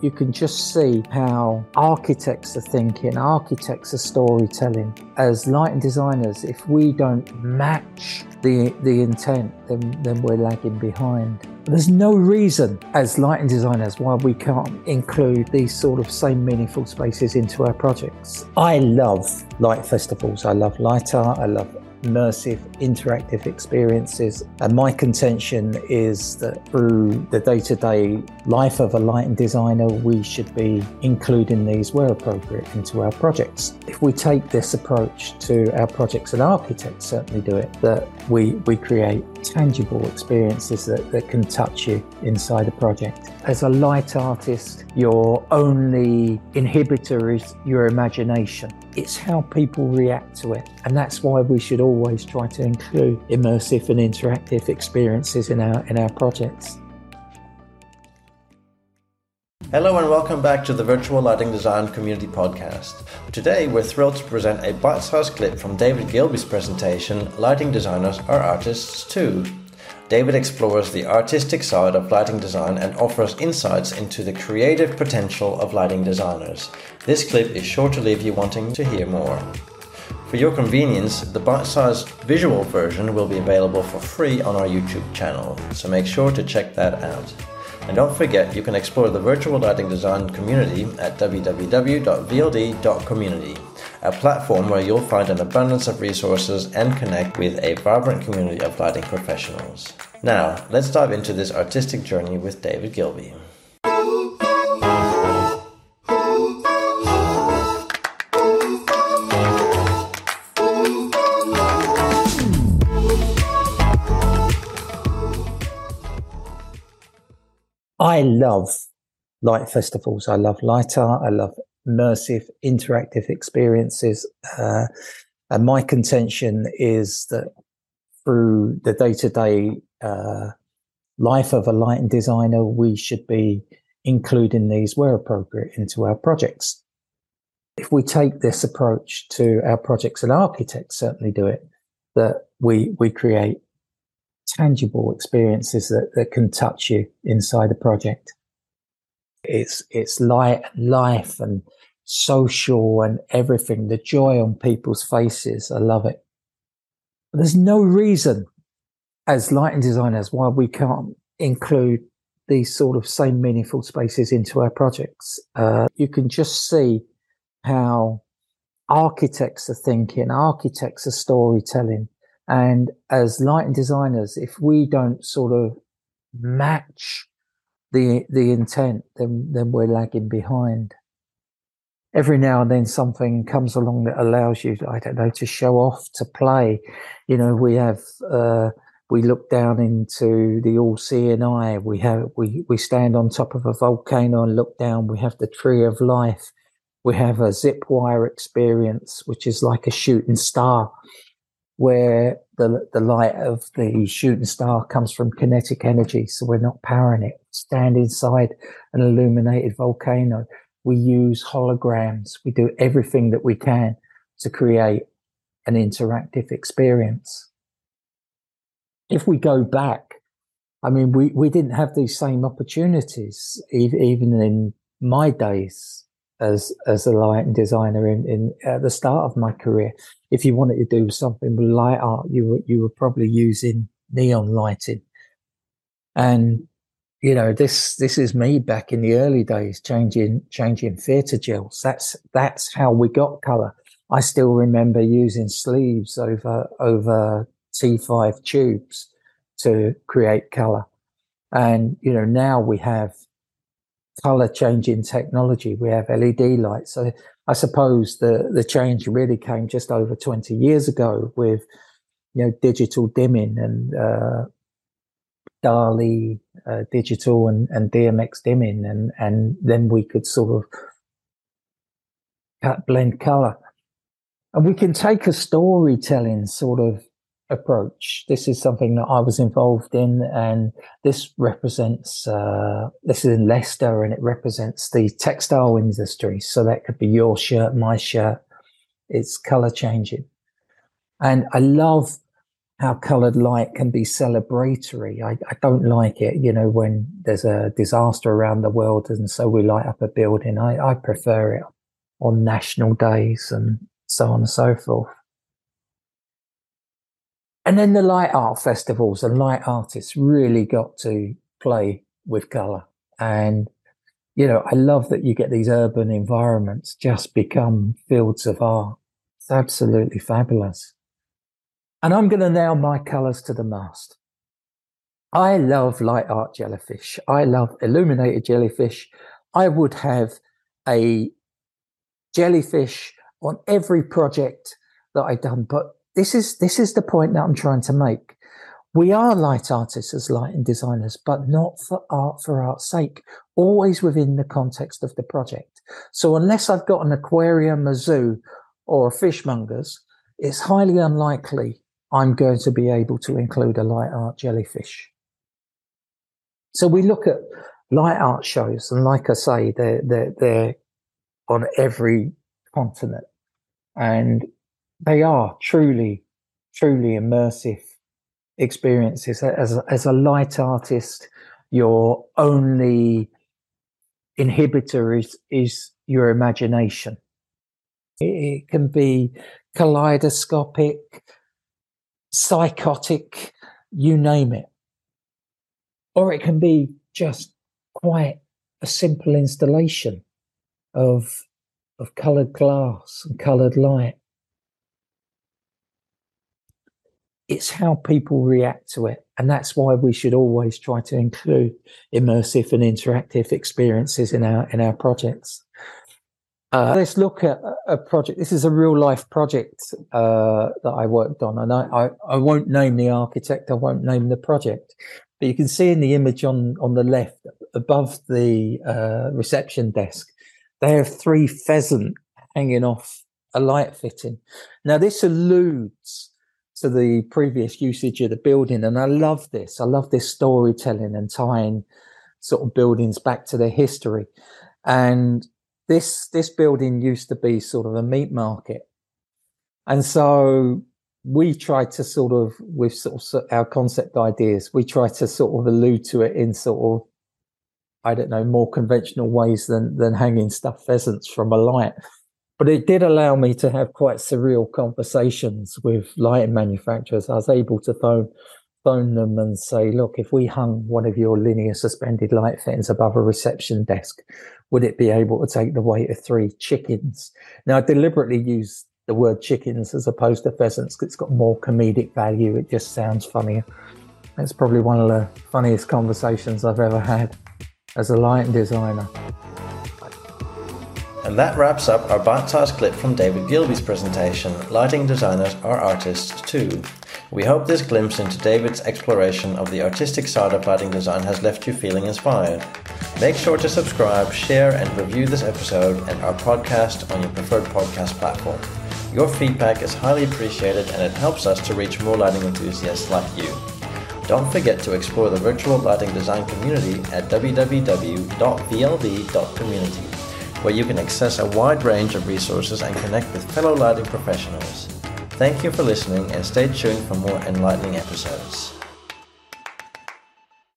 you can just see how architects are thinking, architects are storytelling. As lighting designers, if we don't match the, the intent, then, then we're lagging behind. There's no reason as lighting designers why we can't include these sort of same meaningful spaces into our projects. I love light festivals. I love light art. I love immersive, interactive experiences. And my contention is that through the day to day life of a lighting designer, we should be including these where appropriate into our projects. If we take this approach to our projects, and architects certainly do it, that we, we create tangible experiences that, that can touch you inside a project. As a light artist, your only inhibitor is your imagination. It's how people react to it. And that's why we should always try to include immersive and interactive experiences in our in our projects. Hello and welcome back to the Virtual Lighting Design Community Podcast. Today we're thrilled to present a bite-sized clip from David Gilbey's presentation, Lighting Designers Are Artists Too. David explores the artistic side of lighting design and offers insights into the creative potential of lighting designers. This clip is sure to leave you wanting to hear more. For your convenience, the bite-sized visual version will be available for free on our YouTube channel, so make sure to check that out. And don't forget, you can explore the virtual lighting design community at www.vld.community, a platform where you'll find an abundance of resources and connect with a vibrant community of lighting professionals. Now, let's dive into this artistic journey with David Gilbey. I love light festivals. I love light art. I love immersive, interactive experiences. Uh, and my contention is that through the day to day life of a lighting designer, we should be including these where appropriate into our projects. If we take this approach to our projects, and architects certainly do it, that we, we create tangible experiences that, that can touch you inside a project. It's, it's light life and social and everything, the joy on people's faces. I love it. There's no reason as lighting designers why we can't include these sort of same meaningful spaces into our projects. Uh, you can just see how architects are thinking, architects are storytelling, and as lighting designers, if we don't sort of match the the intent, then then we're lagging behind. Every now and then something comes along that allows you, I don't know, to show off, to play. You know, we have uh, we look down into the all-seeing eye. We have we we stand on top of a volcano and look down. We have the tree of life. We have a zip wire experience, which is like a shooting star where the, the light of the shooting star comes from kinetic energy. So we're not powering it. Stand inside an illuminated volcano. We use holograms. We do everything that we can to create an interactive experience. If we go back, I mean, we, we didn't have these same opportunities even in my days as as a lighting designer in, in at the start of my career. If you wanted to do something with light art, you were you were probably using neon lighting. And you know, this this is me back in the early days, changing changing theatre gels. That's that's how we got colour. I still remember using sleeves over over T5 tubes to create colour. And you know, now we have color changing technology. We have LED lights. So I suppose the, the change really came just over 20 years ago with, you know, digital dimming and, uh, DALI uh, digital and, and DMX dimming. And, and then we could sort of cut, blend color. And we can take a storytelling sort of approach. This is something that I was involved in, and this represents uh, this is in Leicester, and it represents the textile industry. So that could be your shirt, my shirt. It's color changing, and I love how colored light can be celebratory. I, I, don't like it, you know, when there's a disaster around the world and so we light up a building. I, I prefer it on national days and so on and so forth. And then the light art festivals and light artists really got to play with color. And, you know, I love that you get these urban environments just become fields of art. It's absolutely fabulous. And I'm going to nail my colors to the mast. I love light art jellyfish. I love illuminated jellyfish. I would have a jellyfish on every project that I've done. But this is this is the point that I'm trying to make. We are light artists as lighting designers, but not for art for art's sake, always within the context of the project. So unless I've got an aquarium, a zoo, or a fishmongers, it's highly unlikely I'm going to be able to include a light art jellyfish. So we look at light art shows, and like I say, they're they're, they're on every continent, and they are truly, truly immersive experiences. As as a light artist, your only inhibitor is is your imagination. It, it can be kaleidoscopic psychotic, you name it. Or it can be just quite a simple installation of, of colored glass and colored light. It's how people react to it. And that's why we should always try to include immersive and interactive experiences in our, in our projects. Uh, let's look at a project. This is a real life project uh, that I worked on, and I, I, I, won't name the architect. I won't name the project, but you can see in the image on on the left, above the uh, reception desk, they have three pheasant hanging off a light fitting. Now this alludes to the previous usage of the building, and I love this. I love this storytelling and tying sort of buildings back to their history, and this this building used to be sort of a meat market, and so we tried to sort of with sort of our concept ideas, we tried to sort of allude to it in sort of I don't know more conventional ways than than hanging stuffed pheasants from a light. But it did allow me to have quite surreal conversations with lighting manufacturers. I was able to phone phone them and say, look, if we hung one of your linear suspended light fittings above a reception desk, would it be able to take the weight of three chickens? Now, I deliberately use the word chickens as opposed to pheasants because it's got more comedic value. It just sounds funnier. It's probably one of the funniest conversations I've ever had as a lighting designer. And that wraps up our bite-sized clip from David Gilbey's presentation, Lighting Designers Are Artists Too. We hope this glimpse into David's exploration of the artistic side of lighting design has left you feeling inspired. Make sure to subscribe, share, and review this episode and our podcast on your preferred podcast platform. Your feedback is highly appreciated and it helps us to reach more lighting enthusiasts like you. Don't forget to explore the virtual lighting design community at www.vld.community, where you can access a wide range of resources and connect with fellow lighting professionals. Thank you for listening and stay tuned for more enlightening episodes.